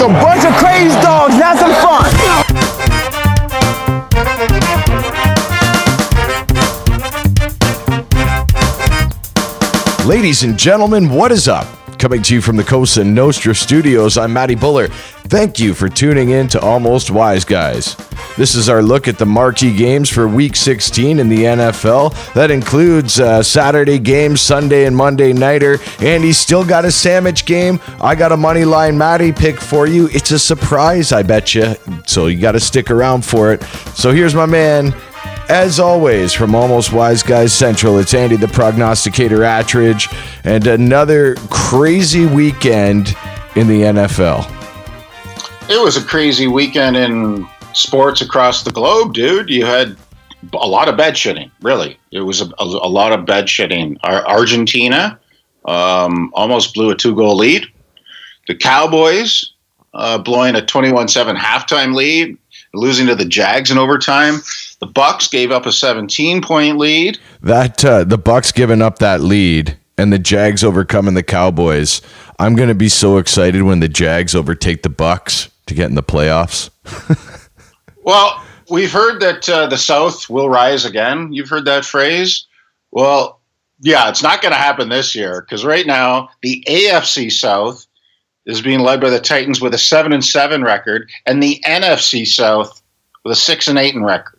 a bunch of crazy dogs. Have some fun. Ladies and gentlemen, what is up? Coming to you from the Cosa Nostra studios, I'm Matty Buller. Thank you for tuning in to Almost Wise Guys. This is our look at the marquee games for Week 16 in the NFL. That includes uh, Saturday games, Sunday and Monday nighter. Andy's still got a sandwich game. I got a money line Matty pick for you. It's a surprise, I bet you. So you got to stick around for it. So here's my man, as always, from Almost Wise Guys Central, it's Andy the Prognosticator Attridge, and another crazy weekend in the NFL. It was a crazy weekend in sports across the globe, dude. You had a lot of bed shitting, really. It was a, a, a lot of bed shitting. Ar- Argentina um, almost blew a two goal lead. The Cowboys uh, blowing a 21 7 halftime lead, losing to the Jags in overtime. The Bucks gave up a 17 point lead. That uh, the Bucks giving up that lead and the Jags overcoming the Cowboys. I'm going to be so excited when the Jags overtake the Bucks to get in the playoffs. Well, we've heard that uh, the South will rise again. You've heard that phrase. Well, yeah, it's not going to happen this year because right now the AFC South is being led by the Titans with a seven and seven record, and the NFC South with a six and eight record.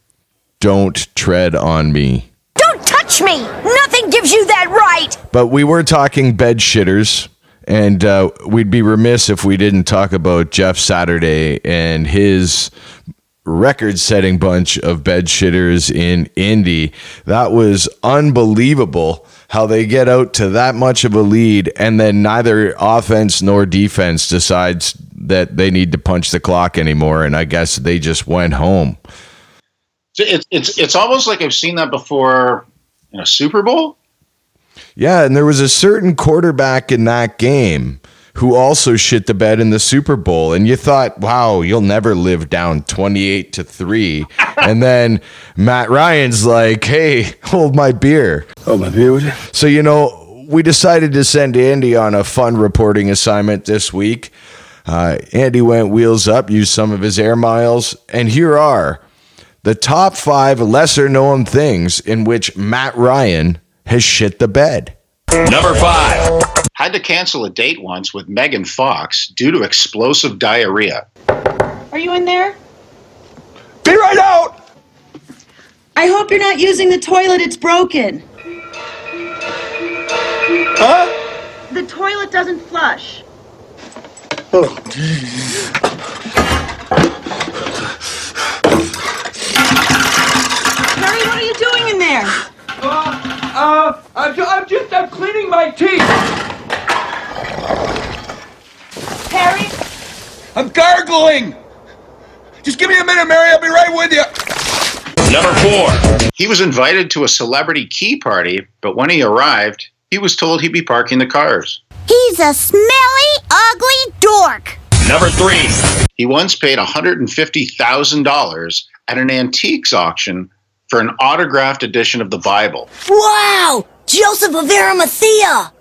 Don't tread on me. Don't touch me! Nothing gives you that right! But we were talking bed shitters, and uh, we'd be remiss if we didn't talk about Jeff Saturday and his record setting bunch of bed shitters in Indy. That was unbelievable how they get out to that much of a lead and then neither offense nor defense decides that they need to punch the clock anymore and I guess they just went home. It's it's it's almost like I've seen that before in a Super Bowl. Yeah, and there was a certain quarterback in that game who also shit the bed in the Super Bowl. And you thought, wow, you'll never live down 28 to 3. and then Matt Ryan's like, hey, hold my beer. Oh, my beer with you? So, you know, we decided to send Andy on a fun reporting assignment this week. Uh, Andy went wheels up, used some of his air miles, and here are the top five lesser known things in which Matt Ryan has shit the bed. Number five. Had to cancel a date once with Megan Fox due to explosive diarrhea. Are you in there? Be right out! I hope you're not using the toilet, it's broken. Huh? The toilet doesn't flush. Harry, what are you doing in there? Uh, I'm, ju- I'm just I'm cleaning my teeth. Harry? I'm gargling. Just give me a minute, Mary. I'll be right with you. Number four. He was invited to a celebrity key party, but when he arrived, he was told he'd be parking the cars. He's a smelly, ugly dork. Number three. He once paid $150,000 at an antiques auction for an autographed edition of the Bible. Wow! Joseph of Arimathea!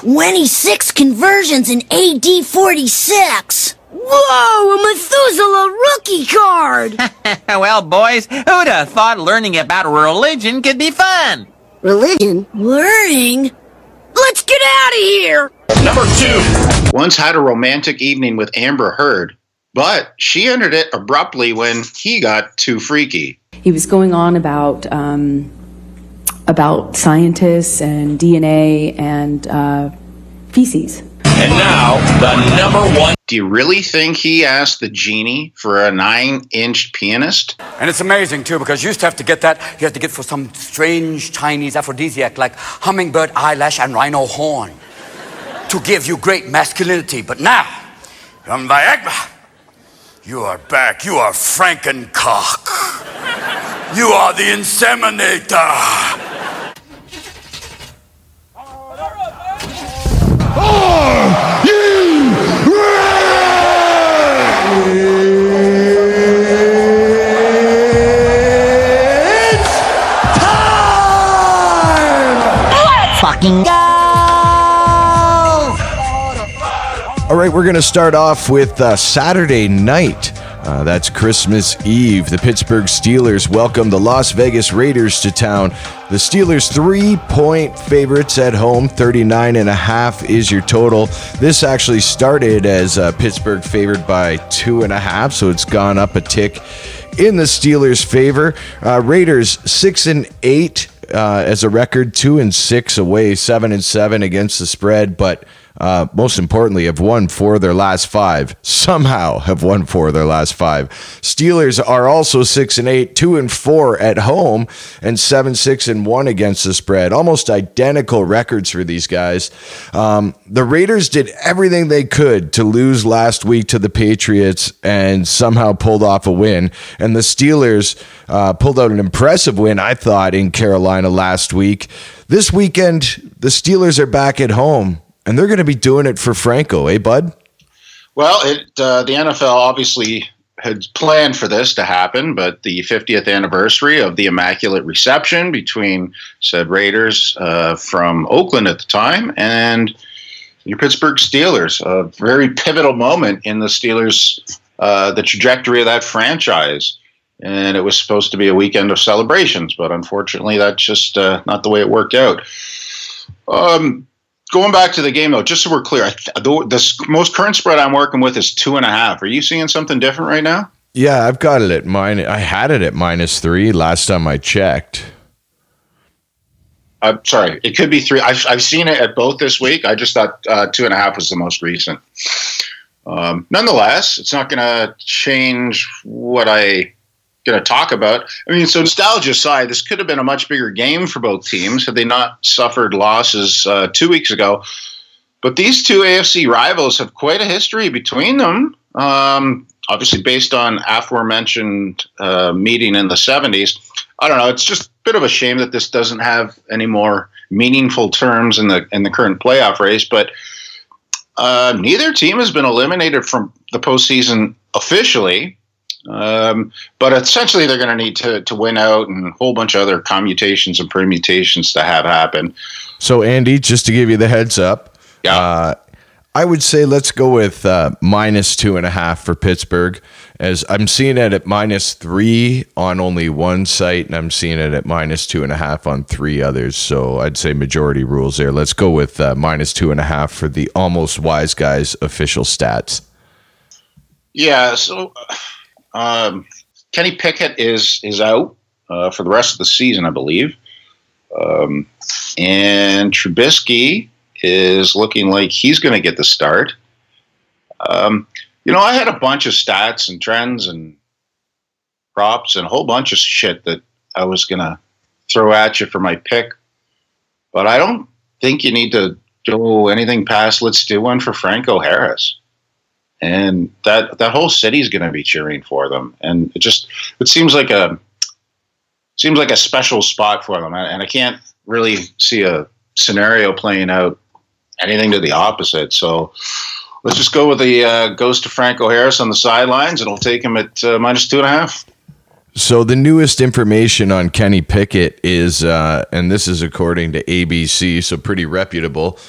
26 conversions in AD 46! Whoa! A Methuselah rookie card! well, boys, who'd have thought learning about religion could be fun? Religion? Learning? Let's get out of here! Number two. Once had a romantic evening with Amber Heard, but she ended it abruptly when he got too freaky. he was going on about um, about scientists and DNA and uh, feces. And now, the number one. Do you really think he asked the genie for a nine inch pianist? And it's amazing too because you used to have to get that. You had to get for some strange Chinese aphrodisiac like hummingbird eyelash and rhino horn to give you great masculinity. But now, from Viagra, you are back. You are Frankencock. You are the inseminator. Right, we're going to start off with uh, Saturday night. Uh, that's Christmas Eve. The Pittsburgh Steelers welcome the Las Vegas Raiders to town. The Steelers three point favorites at home, 39 and a half is your total. This actually started as uh, Pittsburgh favored by two and a half, so it's gone up a tick in the Steelers' favor. Uh, Raiders six and eight uh, as a record, two and six away, seven and seven against the spread, but uh, most importantly, have won four of their last five. Somehow have won four of their last five. Steelers are also six and eight, two and four at home, and seven, six and one against the spread. Almost identical records for these guys. Um, the Raiders did everything they could to lose last week to the Patriots and somehow pulled off a win. And the Steelers uh, pulled out an impressive win, I thought, in Carolina last week. This weekend, the Steelers are back at home and they're going to be doing it for Franco, eh, Bud? Well, it uh, the NFL obviously had planned for this to happen, but the 50th anniversary of the Immaculate Reception between said Raiders uh, from Oakland at the time and your Pittsburgh Steelers, a very pivotal moment in the Steelers, uh, the trajectory of that franchise. And it was supposed to be a weekend of celebrations, but unfortunately, that's just uh, not the way it worked out. Um, going back to the game though, just so we're clear, the, the most current spread I'm working with is two and a half. Are you seeing something different right now? Yeah, I've got it at minus. I had it at minus three last time I checked. I'm sorry, it could be three. I've, I've seen it at both this week. I just thought uh, two and a half was the most recent. Um, nonetheless, it's not going to change what I going to talk about. I mean, so nostalgia aside, this could have been a much bigger game for both teams had they not suffered losses uh, two weeks ago. But these two AFC rivals have quite a history between them. Um, obviously, based on aforementioned uh, meeting in the 70s. I don't know. It's just a bit of a shame that this doesn't have any more meaningful terms in the in the current playoff race. But uh, neither team has been eliminated from the postseason officially. Um, but essentially, they're going to need to to win out and a whole bunch of other commutations and permutations to have happen. So, Andy, just to give you the heads up, yeah. Uh, I would say let's go with uh, minus two and a half for Pittsburgh, as I'm seeing it at minus three on only one site, and I'm seeing it at minus two and a half on three others. So I'd say majority rules there. Let's go with uh, minus two and a half for the almost wise guys official stats. Yeah. So um, Kenny Pickett is is out uh, for the rest of the season, I believe, um, and Trubisky is looking like he's going to get the start. Um, you know, I had a bunch of stats and trends and props and a whole bunch of shit that I was going to throw at you for my pick, but I don't think you need to go anything past. Let's do one for Franco Harris and that that whole city's going to be cheering for them. And it just it seems like a seems like a special spot for them. And i can't really see a scenario playing out anything to the opposite. So let's just go with the uh, goes to franco harris on the sidelines. It'll take him at uh, minus two and a half. So the newest information on Kenny Pickett is, uh, and this is according to ABC, so pretty reputable.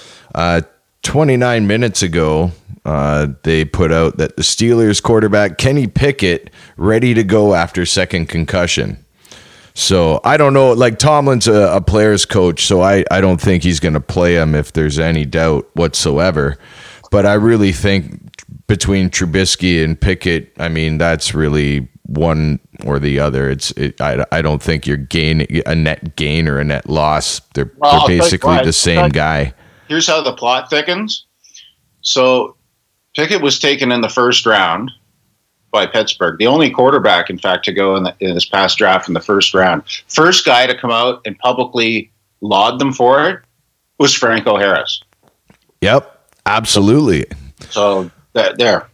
Uh, 29 minutes ago, uh, they put out that the Steelers quarterback Kenny Pickett ready to go after second concussion. So I don't know. Like Tomlin's a, a player's coach, so I, I don't think he's going to play him if there's any doubt whatsoever. But I really think between Trubisky and Pickett, I mean that's really one or the other. It's it, I, I don't think you're gain a net gain or a net loss. They're Well, they're I'll tell you basically the same guy. Here's how the plot thickens. So Pickett was taken in the first round by Pittsburgh, the only quarterback, in fact, to go in, the, in this past draft in the first round. First guy to come out and publicly laud them for it was Franco Harris. Yep, absolutely. So that, there.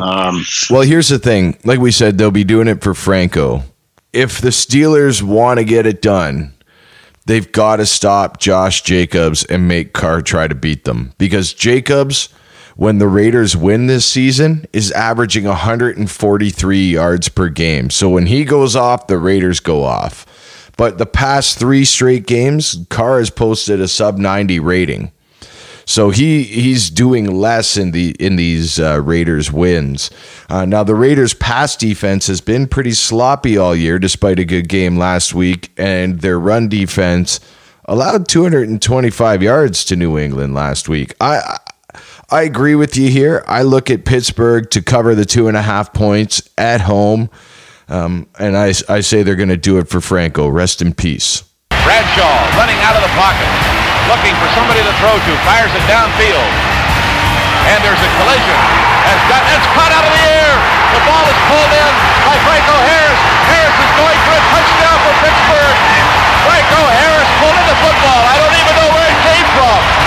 Um, Well, here's the thing. Like we said, they'll be doing it for Franco. If the Steelers want to get it done, they've got to stop Josh Jacobs and make Carr try to beat them. Because Jacobs, when the Raiders win this season, is averaging 143 yards per game. So when he goes off, the Raiders go off. But the past three straight games, Carr has posted a sub 90 rating. So he he's doing less in the in these uh, Raiders wins. Uh, now the Raiders' pass defense has been pretty sloppy all year, despite a good game last week, and their run defense allowed 225 yards to New England last week. I I agree with you here. I look at Pittsburgh to cover the two and a half points at home, um, and I I say they're going to do it for Franco. Rest in peace. Bradshaw running out of the pocket, looking for somebody to throw to, fires it downfield. And there's a collision. Has got it's caught out of the air. The ball is pulled in by Franco Harris. Harris is going for a touchdown for Pittsburgh. Franco Harris pulled in the football. I don't even know where it came from.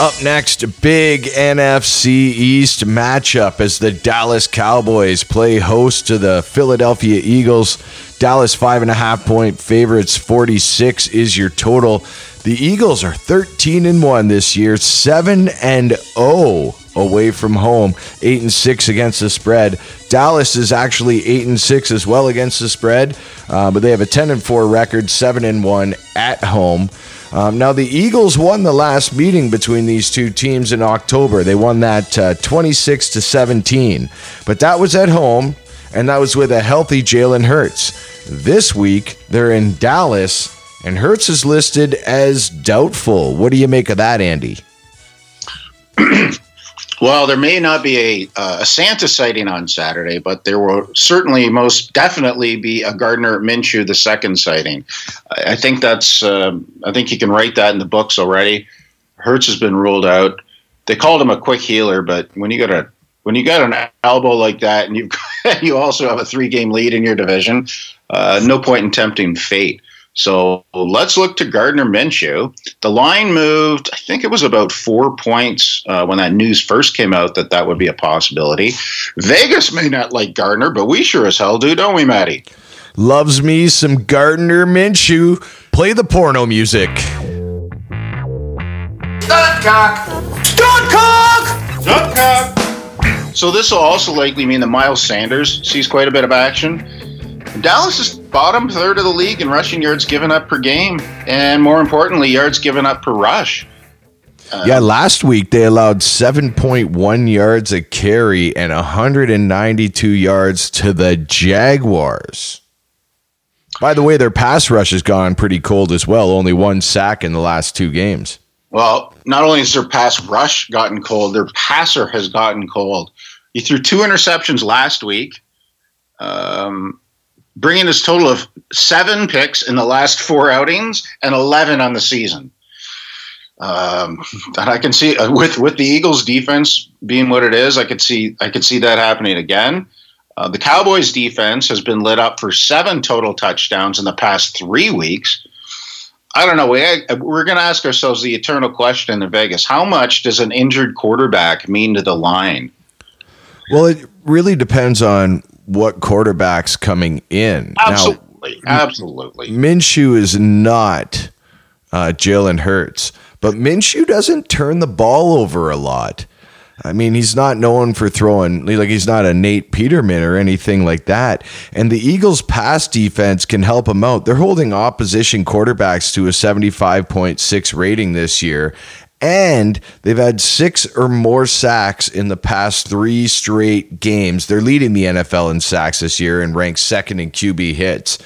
Up next, big NFC East matchup as the Dallas Cowboys play host to the Philadelphia Eagles. Dallas five and a half point favorites, 46 is your total. The Eagles are 13 and 1 this year, 7 and 0 away from home, 8 and 6 against the spread. Dallas is actually 8 and 6 as well against the spread, uh, but they have a 10 and 4 record, 7 and 1 at home. Um, now, the Eagles won the last meeting between these two teams in October. They won that uh, 26 to 17, but that was at home, and that was with a healthy Jalen Hurts. This week, they're in Dallas, and Hurts is listed as doubtful. What do you make of that, Andy? Well, there may not be a, uh, a Santa sighting on Saturday, but there will certainly most definitely be a Gardner Minshew the second sighting. I, I think that's uh, I think you can write that in the books already. Hurts has been ruled out. They called him a quick healer, but when you got a when you got an elbow like that, and you you also have a three game lead in your division, uh, no point in tempting fate. So let's look to Gardner Minshew. The line moved, I think it was about four points uh, when that news first came out that that would be a possibility. Vegas may not like Gardner, but we sure as hell do, don't we, Maddie? Loves me some Gardner Minshew. Play the porno music. Stunt cock. Stunt cock! Stunt cock! So this will also likely mean that Miles Sanders sees quite a bit of action. Dallas is bottom third of the league in rushing yards given up per game, and more importantly, yards given up per rush. Uh, yeah, last week they allowed 7.1 yards a carry and 192 yards to the Jaguars. By the way, their pass rush has gone pretty cold as well. Only one sack in the last two games. Well, not only has their pass rush gotten cold, their passer has gotten cold. He threw two interceptions last week. Um, bringing his total of seven picks in the last four outings and 11 on the season. Um, and I can see uh, with with the Eagles' defense being what it is, I could see I could see that happening again. Uh, the Cowboys' defense has been lit up for seven total touchdowns in the past three weeks. I don't know. We, we're going to ask ourselves the eternal question in Vegas: How much does an injured quarterback mean to the line? Well, it really depends on what quarterback's coming in. Absolutely, now, absolutely. Minshew is not uh, Jalen Hurts, but Minshew doesn't turn the ball over a lot. I mean, he's not known for throwing like he's not a Nate Peterman or anything like that. And the Eagles' pass defense can help him out. They're holding opposition quarterbacks to a 75.6 rating this year, and they've had six or more sacks in the past three straight games. They're leading the NFL in sacks this year and ranked second in QB hits.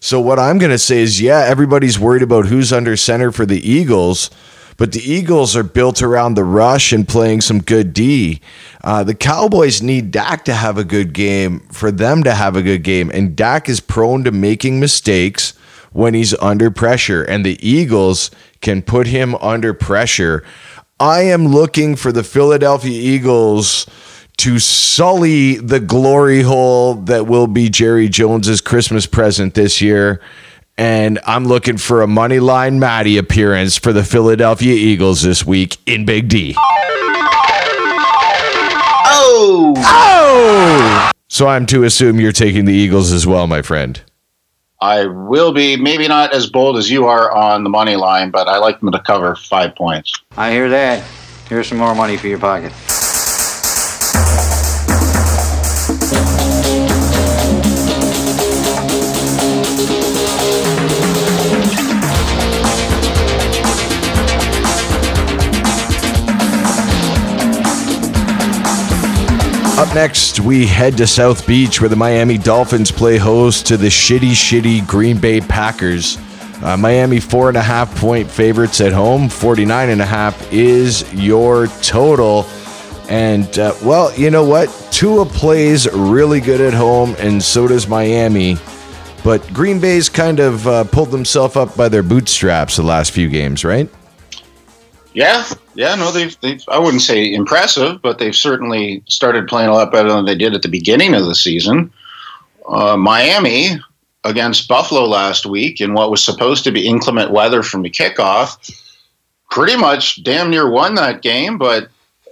So, what I'm going to say is, yeah, everybody's worried about who's under center for the Eagles, but the Eagles are built around the rush and playing some good D. Uh, the Cowboys need Dak to have a good game for them to have a good game, and Dak is prone to making mistakes when he's under pressure, and the Eagles can put him under pressure. I am looking for the Philadelphia Eagles to sully the glory hole that will be Jerry Jones's Christmas present this year. And I'm looking for a money line Maddie appearance for the Philadelphia Eagles this week in Big D. Oh! Oh! So I'm to assume you're taking the Eagles as well, my friend. I will be maybe not as bold as you are on the money line, but I like them to cover five points. I hear that. Here's some more money for your pocket. Up next, we head to South Beach where the Miami Dolphins play host to the shitty, shitty Green Bay Packers. Uh, Miami four and a half point favorites at home. 49 and a half is your total. And, uh, well, you know what? Tua plays really good at home, and so does Miami. But Green Bay's kind of uh, pulled themselves up by their bootstraps the last few games, right? Yeah, yeah, no, they've, they've, I wouldn't say impressive, but they've certainly started playing a lot better than they did at the beginning of the season. Uh, Miami against Buffalo last week in what was supposed to be inclement weather from the kickoff, pretty much damn near won that game, but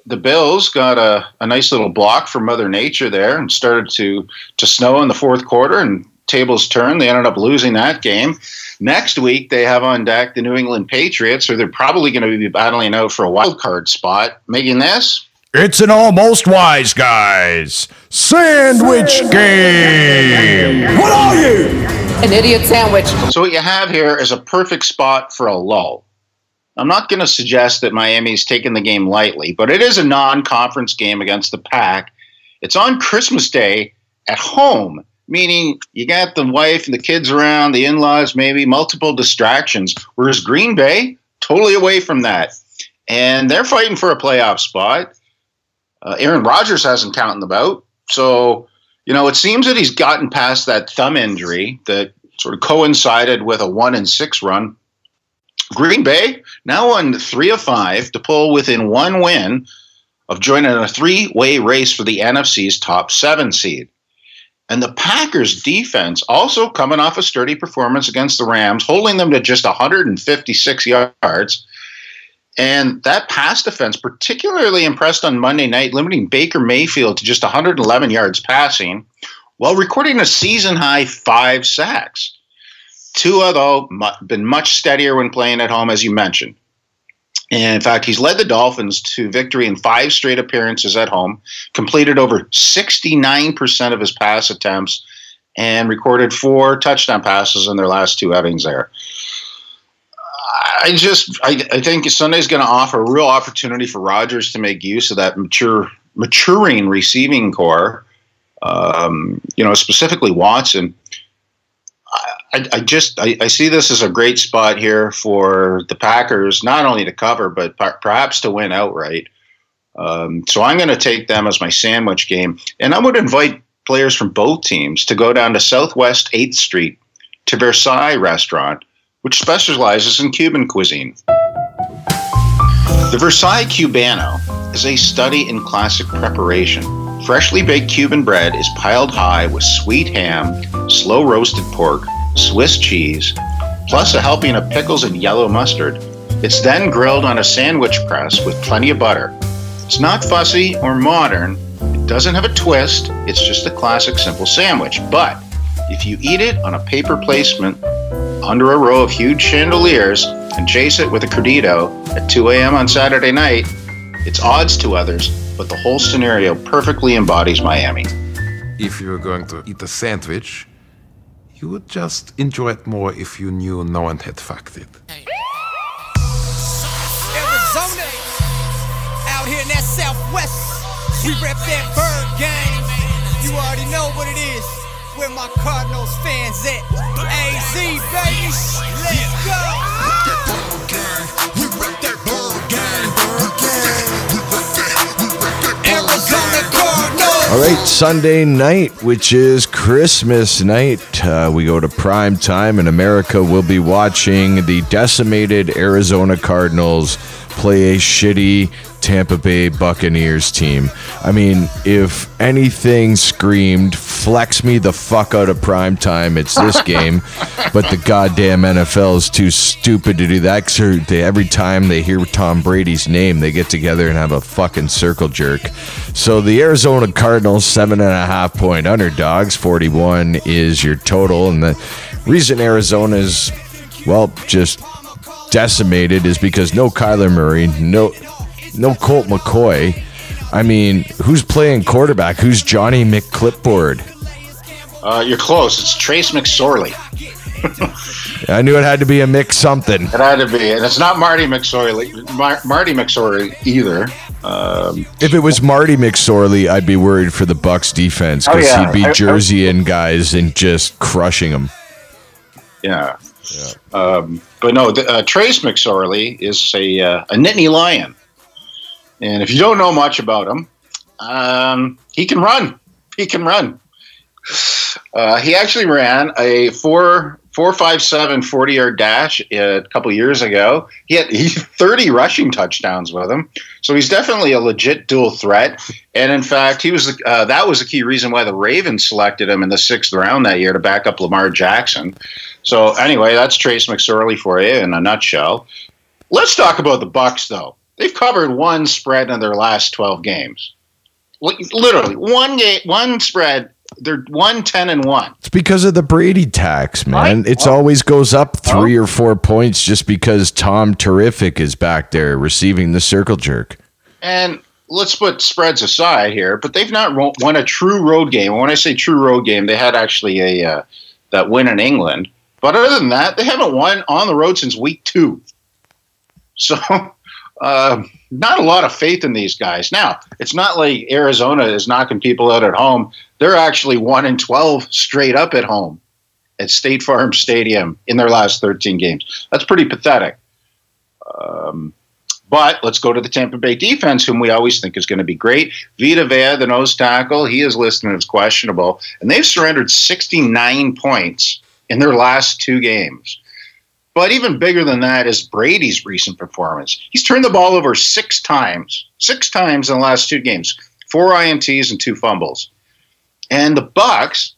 the Bills got a, a nice little block from Mother Nature there and started to, to snow in the fourth quarter and tables turned. They ended up losing that game. Next week, they have on deck the New England Patriots, so they're probably going to be battling out for a wild card spot. Making this, It's an almost wise guys sandwich game. What are you? An idiot sandwich. so what you have here is a perfect spot for a lull. I'm not going to suggest that Miami's taken the game lightly, but it is a non-conference game against the Pack. It's on Christmas Day at home, meaning you got the wife and the kids around, the in-laws, maybe multiple distractions. Whereas Green Bay, totally away from that, and they're fighting for a playoff spot. Uh, Aaron Rodgers hasn't counted them out, so you know it seems that he's gotten past that thumb injury that sort of coincided with a one and six run. Green Bay now on three of five to pull within one win of joining a three-way race for the NFC's top seven seed. And the Packers defense also coming off a sturdy performance against the Rams, holding them to just 156 yards. And that pass defense particularly impressed on Monday night, limiting Baker Mayfield to just 111 yards passing while recording a season high five sacks. Tua, though, been much steadier when playing at home, as you mentioned. And in fact, he's led the Dolphins to victory in five straight appearances at home, completed over 69% of his pass attempts, and recorded four touchdown passes in their last two outings there. I just I, I think Sunday's going to offer a real opportunity for Rodgers to make use of that mature maturing receiving corps. Um, you know, specifically Watson. I, I just I, I see this as a great spot here for the Packers, not only to cover but per- perhaps to win outright. Um, so I'm going to take them as my sandwich game, and I would invite players from both teams to go down to Southwest Eighth Street to Versailles Restaurant, which specializes in Cuban cuisine. The Versailles Cubano is a study in classic preparation. Freshly baked Cuban bread is piled high with sweet ham, slow roasted pork, Swiss cheese, plus a helping of pickles and yellow mustard. It's then grilled on a sandwich press with plenty of butter. It's not fussy or modern. It doesn't have a twist. It's just a classic simple sandwich. But if you eat it on a paper placement under a row of huge chandeliers and chase it with a credito at 2 a.m. on Saturday night, it's odds to others, but the whole scenario perfectly embodies Miami. If you were going to eat a sandwich, you would just enjoy it more if you knew no one had fucked it. Arizona, out here in that Southwest, we rep that bird game. You already know what it is. Where my Cardinals fans at? AZ, baby, let's go. Arizona All right, Sunday night, which is Christmas night, uh, we go to prime time, and America. Will be watching the decimated Arizona Cardinals play a shitty Tampa Bay Buccaneers team. I mean, if anything screamed, flex me the fuck out of prime time, it's this game. but the goddamn NFL is too stupid to do that. 'cause they, every time they hear Tom Brady's name, they get together and have a fucking circle jerk. So the Arizona Cardinals, seven and a half point underdogs, 41 is your total. And the reason Arizona is, well, just decimated is because no Kyler Murray, no, no Colt McCoy. I mean, who's playing quarterback? Who's Johnny McClipboard? Uh, you're close. It's Trace McSorley. I knew it had to be a mix something. It had to be, and it's not Marty McSorley. Mar- Marty McSorley either. Um, If it was Marty McSorley, I'd be worried for the Bucks defense Oh, because yeah. he'd be jerseying guys and just crushing them. yeah. Um, but no, the, uh, Trace McSorley is a uh, a Nittany Lion, and if you don't know much about him, um, he can run. He can run. Uh, he actually ran a four four five seven 40 yard dash a couple years ago. He had he 30 rushing touchdowns with him, so he's definitely a legit dual threat. And in fact, he was uh, that was the key reason why the Ravens selected him in the sixth round that year to back up Lamar Jackson. So anyway, that's Trace McSorley for you in a nutshell. Let's talk about the Bucks though. They've covered one spread in their last 12 games. Li- Literally one game, one spread. They're one ten and one. It's because of the Brady tax, man. It's always goes up three or four points just because Tom Terrific is back there receiving the circle jerk. And let's put spreads aside here, but they've not won a true road game. When I say true road game, they had actually a uh, that win in England. But other than that, they haven't won on the road since week two. So, uh, not a lot of faith in these guys. Now, it's not like Arizona is knocking people out at home. They're actually one and twelve straight up at home at State Farm Stadium in their last thirteen games. That's pretty pathetic. Um, but let's go to the Tampa Bay defense, whom we always think is going to be great. Vita Vea, the nose tackle, he is listed as questionable, and they've surrendered 69 points in their last two games. But even bigger than that is Brady's recent performance. He's turned the ball over six times, six times in the last two games, four ints and two fumbles. And the Bucks,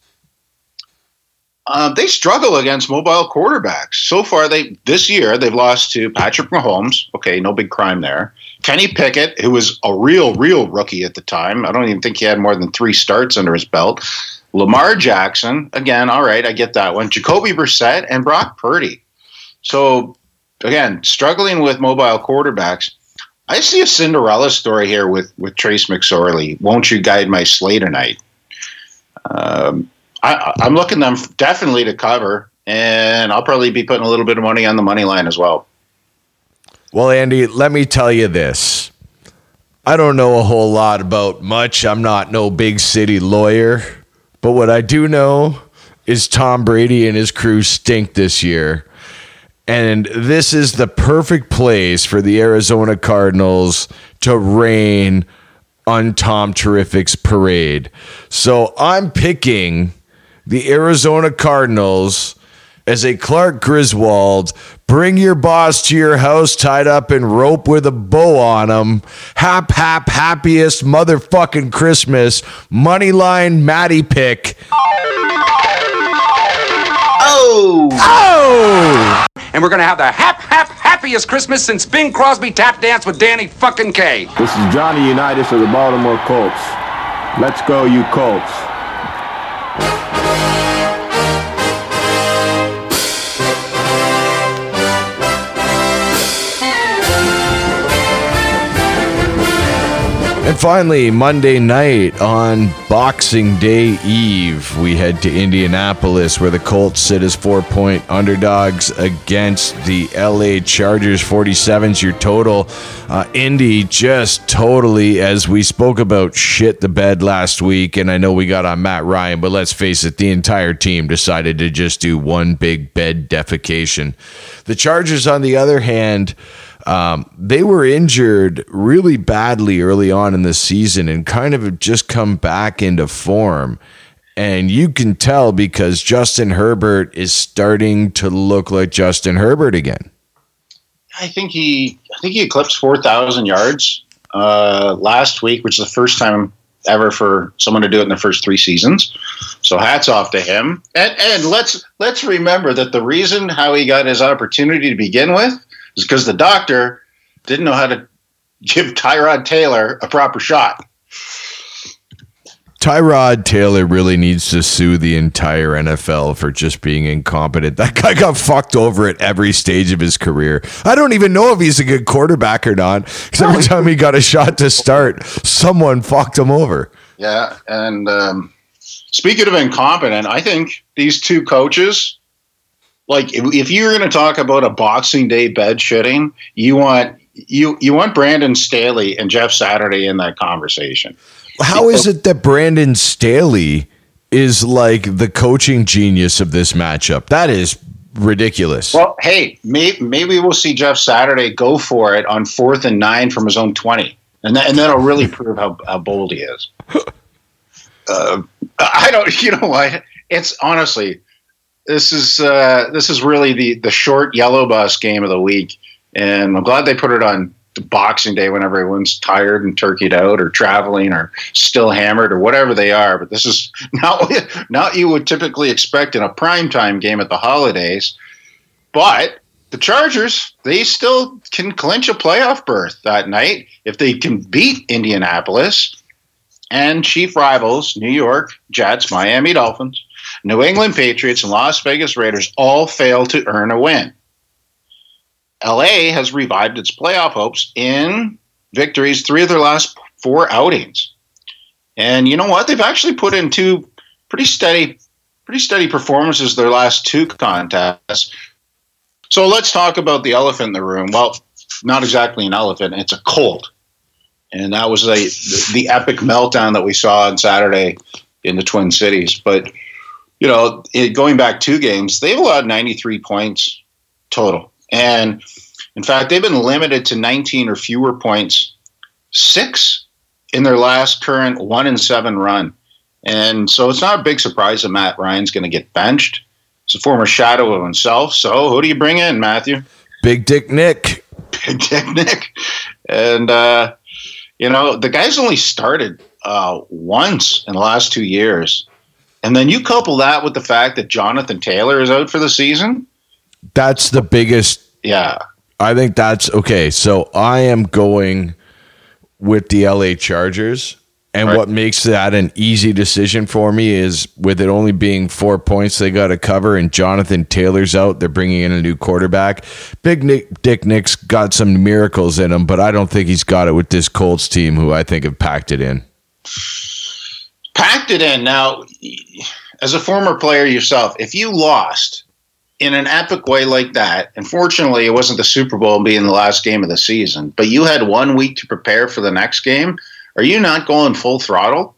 uh, they struggle against mobile quarterbacks. So far, they this year they've lost to Patrick Mahomes. Okay, no big crime there. Kenny Pickett, who was a real, real rookie at the time. I don't even think he had more than three starts under his belt. Lamar Jackson, again, all right, I get that one. Jacoby Brissett and Brock Purdy. So again, struggling with mobile quarterbacks. I see a Cinderella story here with with Trace McSorley. Won't you guide my sleigh tonight? Um, I, I'm looking them definitely to cover, and I'll probably be putting a little bit of money on the money line as well. Well, Andy, let me tell you this. I don't know a whole lot about much. I'm not no big city lawyer. But what I do know is Tom Brady and his crew stink this year. And this is the perfect place for the Arizona Cardinals to rain on Tom Terrific's parade. So I'm picking the Arizona Cardinals as a Clark Griswold. Bring your boss to your house tied up in rope with a bow on him. Hap, hap, happiest motherfucking Christmas. Moneyline Matty pick. Oh! Oh! And we're gonna have the hap hap happiest Christmas since Bing Crosby tap danced with Danny fucking Kaye. This is Johnny Unitas of the Baltimore Colts. Let's go, you Colts. And finally, Monday night on Boxing Day Eve, we head to Indianapolis where the Colts sit as four point underdogs against the LA Chargers. 47's your total. Uh, Indy just totally, as we spoke about, shit the bed last week. And I know we got on Matt Ryan, but let's face it, the entire team decided to just do one big bed defecation. The Chargers, on the other hand, um, they were injured really badly early on in the season and kind of have just come back into form. And you can tell because Justin Herbert is starting to look like Justin Herbert again. I think he, I think he eclipsed four thousand yards uh, last week, which is the first time ever for someone to do it in the first three seasons. So hats off to him. And and let's let's remember that the reason how he got his opportunity to begin with is because the doctor didn't know how to give Tyrod Taylor a proper shot. Tyrod Taylor really needs to sue the entire NFL for just being incompetent. That guy got fucked over at every stage of his career. I don't even know if he's a good quarterback or not because every time he got a shot to start, someone fucked him over. Yeah, and um, speaking of incompetent, I think these two coaches, like if, if you're going to talk about a Boxing Day bed shitting, you want you you want Brandon Staley and Jeff Saturday in that conversation. How is it that Brandon Staley is like the coaching genius of this matchup? That is ridiculous. Well, hey, may, maybe we'll see Jeff Saturday go for it on fourth and nine from his own twenty, and that, and that'll really prove how, how bold he is. uh, I don't, you know what? It's honestly, this is uh, this is really the the short yellow bus game of the week, and I'm glad they put it on Boxing Day when everyone's tired and turkeyed out or traveling or still hammered or whatever they are. But this is not not you would typically expect in a primetime game at the holidays. But the Chargers, they still can clinch a playoff berth that night if they can beat Indianapolis and chief rivals New York Jets, Miami Dolphins, New England Patriots, and Las Vegas Raiders all fail to earn a win. LA has revived its playoff hopes in victories three of their last four outings. And you know what? They've actually put in two pretty steady, pretty steady performances their last two contests. So let's talk about the elephant in the room. Well, not exactly an elephant; it's a cold, and that was a the epic meltdown that we saw on Saturday in the Twin Cities. But you know, it, going back two games, they've allowed 93 points total. And in fact, they've been limited to 19 or fewer points, six in their last current one and seven run. And so it's not a big surprise that Matt Ryan's going to get benched. He's a former shadow of himself. So who do you bring in, Matthew? Big Dick Nick. Big Dick Nick. And, uh, you know, the guy's only started uh, once in the last two years. And then you couple that with the fact that Jonathan Taylor is out for the season. That's the biggest. Yeah. I think that's okay. So I am going with the LA Chargers. And Right. what makes that an easy decision for me is with it only being four points they got to cover, and Jonathan Taylor's out. They're bringing in a new quarterback. Big Nick, Dick Nick's got some miracles in him, but I don't think he's got it with this Colts team, who I think have packed it in. Packed it in. Now, as a former player yourself, if you lost in an epic way like that, unfortunately, it wasn't the Super Bowl being the last game of the season, but you had one week to prepare for the next game. Are you not going full throttle?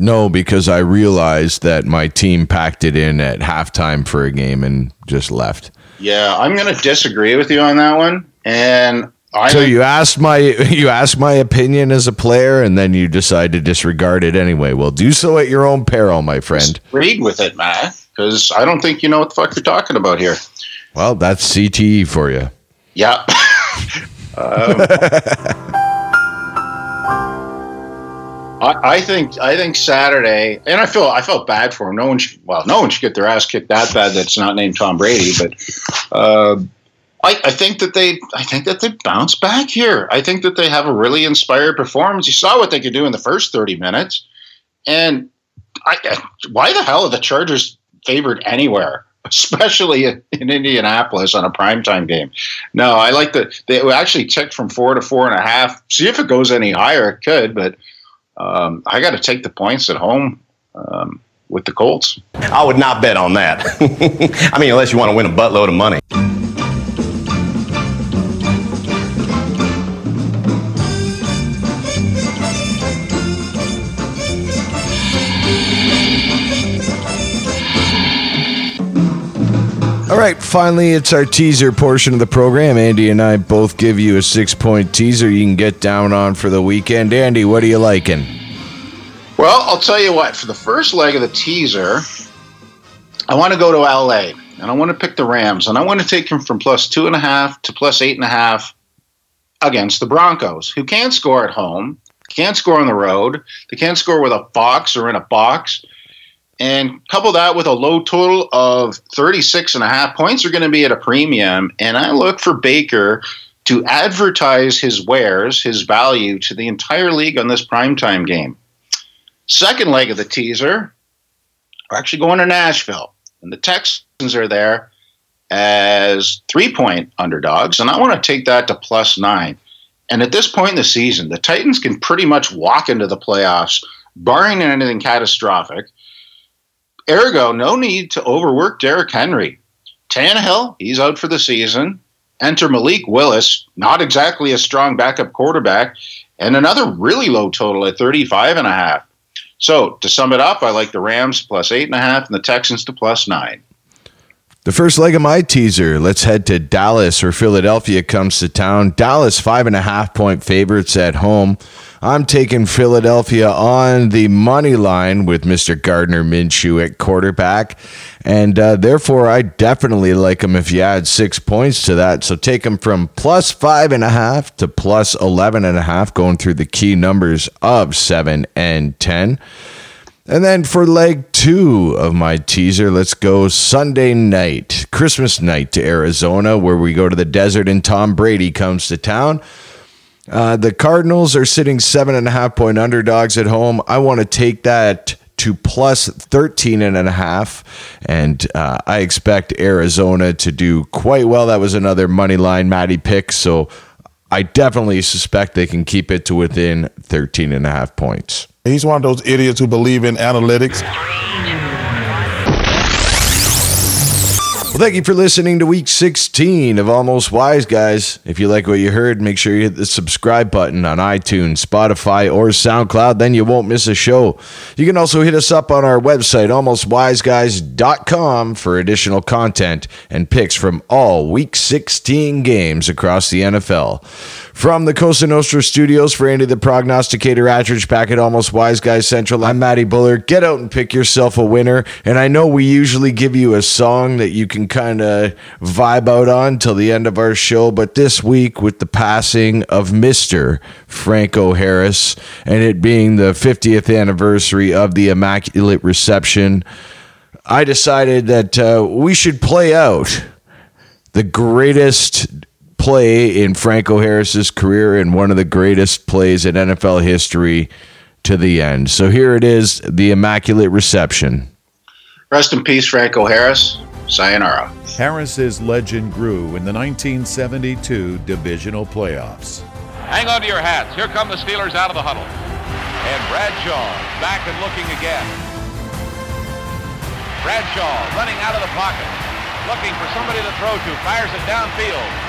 No, because I realized that my team packed it in at halftime for a game and just left. Yeah, I'm going to disagree with you on that one. And I so you asked my you asked my opinion as a player, and then you decide to disregard it anyway. Well, do so at your own peril, my friend. Read with it, Matt, because I don't think you know what the fuck you're talking about here. Well, that's CTE for you. Yeah. um, I, I think I think Saturday, and I feel I felt bad for him. No one, should, well, no one should get their ass kicked that bad. That's not named Tom Brady, but uh, I, I think that they I think that they bounce back here. I think that they have a really inspired performance. You saw what they could do in the first thirty minutes, and I, why the hell are the Chargers favored anywhere? Especially in, in Indianapolis on a primetime game. No, I like that they actually ticked from four to four and a half. See if it goes any higher. It could, but um, I got to take the points at home um, with the Colts. I would not bet on that. I mean, unless you want to win a buttload of money. All right, finally, it's our teaser portion of the program. Andy and I both give you a six point teaser you can get down on for the weekend. Andy, what are you liking? Well, I'll tell you what. For the first leg of the teaser, I want to go to LA and I want to pick the Rams and I want to take them from plus two and a half to plus eight and a half against the Broncos, who can't score at home, can't score on the road, they can't score with a box or in a box. And couple that with a low total of 36 and a half points are going to be at a premium. And I look for Baker to advertise his wares, his value to the entire league on this primetime game. Second leg of the teaser, we're actually going to Nashville, and the Texans are there as three point underdogs, and I want to take that to plus nine. And at this point in the season, the Titans can pretty much walk into the playoffs, barring anything catastrophic. Ergo, no need to overwork Derrick Henry. Tannehill, he's out for the season. Enter Malik Willis, not exactly a strong backup quarterback, and another really low total at 35 and a half. So to sum it up, I like the Rams plus eight and a half and the Texans to plus nine. The first leg of my teaser, let's head to Dallas where Philadelphia comes to town. Dallas, five and a half point favorites at home. I'm taking Philadelphia on the money line with Mr. Gardner Minshew at quarterback. And uh, therefore, I definitely like him if you add six points to that. So take him from plus five and a half to plus 11 and a half, going through the key numbers of seven and 10. And then for leg two of my teaser, let's go Sunday night, Christmas night to Arizona, where we go to the desert and Tom Brady comes to town. Uh, the Cardinals are sitting seven and a half point underdogs at home. I want to take that to plus 13 and a half. And uh, I expect Arizona to do quite well. That was another money line Matty pick. So I definitely suspect they can keep it to within 13 and a half points. He's one of those idiots who believe in analytics. Well, thank you for listening to week 16 of Almost Wise Guys. If you like what you heard, make sure you hit the subscribe button on iTunes, Spotify, or SoundCloud. Then you won't miss a show. You can also hit us up on our website, almostwiseguys.com, for additional content and picks from all week 16 games across the NFL. From the Costa Nostra studios for Andy the Prognosticator Attridge back at Almost Wise Guys Central, I'm Matty Buller. Get out and pick yourself a winner. And I know we usually give you a song that you can kind of vibe out on till the end of our show, but this week with the passing of Mr. Franco Harris and it being the 50th anniversary of the Immaculate Reception, I decided that uh, we should play out the greatest play in Franco Harris's career and one of the greatest plays in NFL history to the end. So here it is the Immaculate Reception. Rest in peace, Franco Harris. Sayonara. Harris's legend grew in the 1972 divisional playoffs. Hang on to your hats. Here come the Steelers out of the huddle. And Bradshaw back and looking again. Bradshaw running out of the pocket, looking for somebody to throw to, fires it downfield.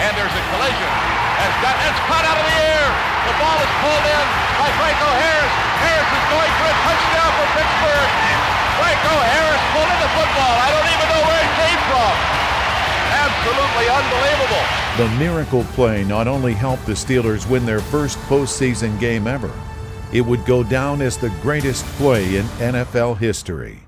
And there's a collision. Has got it's caught out of the air. The ball is pulled in by Franco Harris. Harris is going for a touchdown for Pittsburgh. Franco Harris pulled in the football. I don't even know where it came from. Absolutely unbelievable. The miracle play not only helped the Steelers win their first postseason game ever, it would go down as the greatest play in NFL history.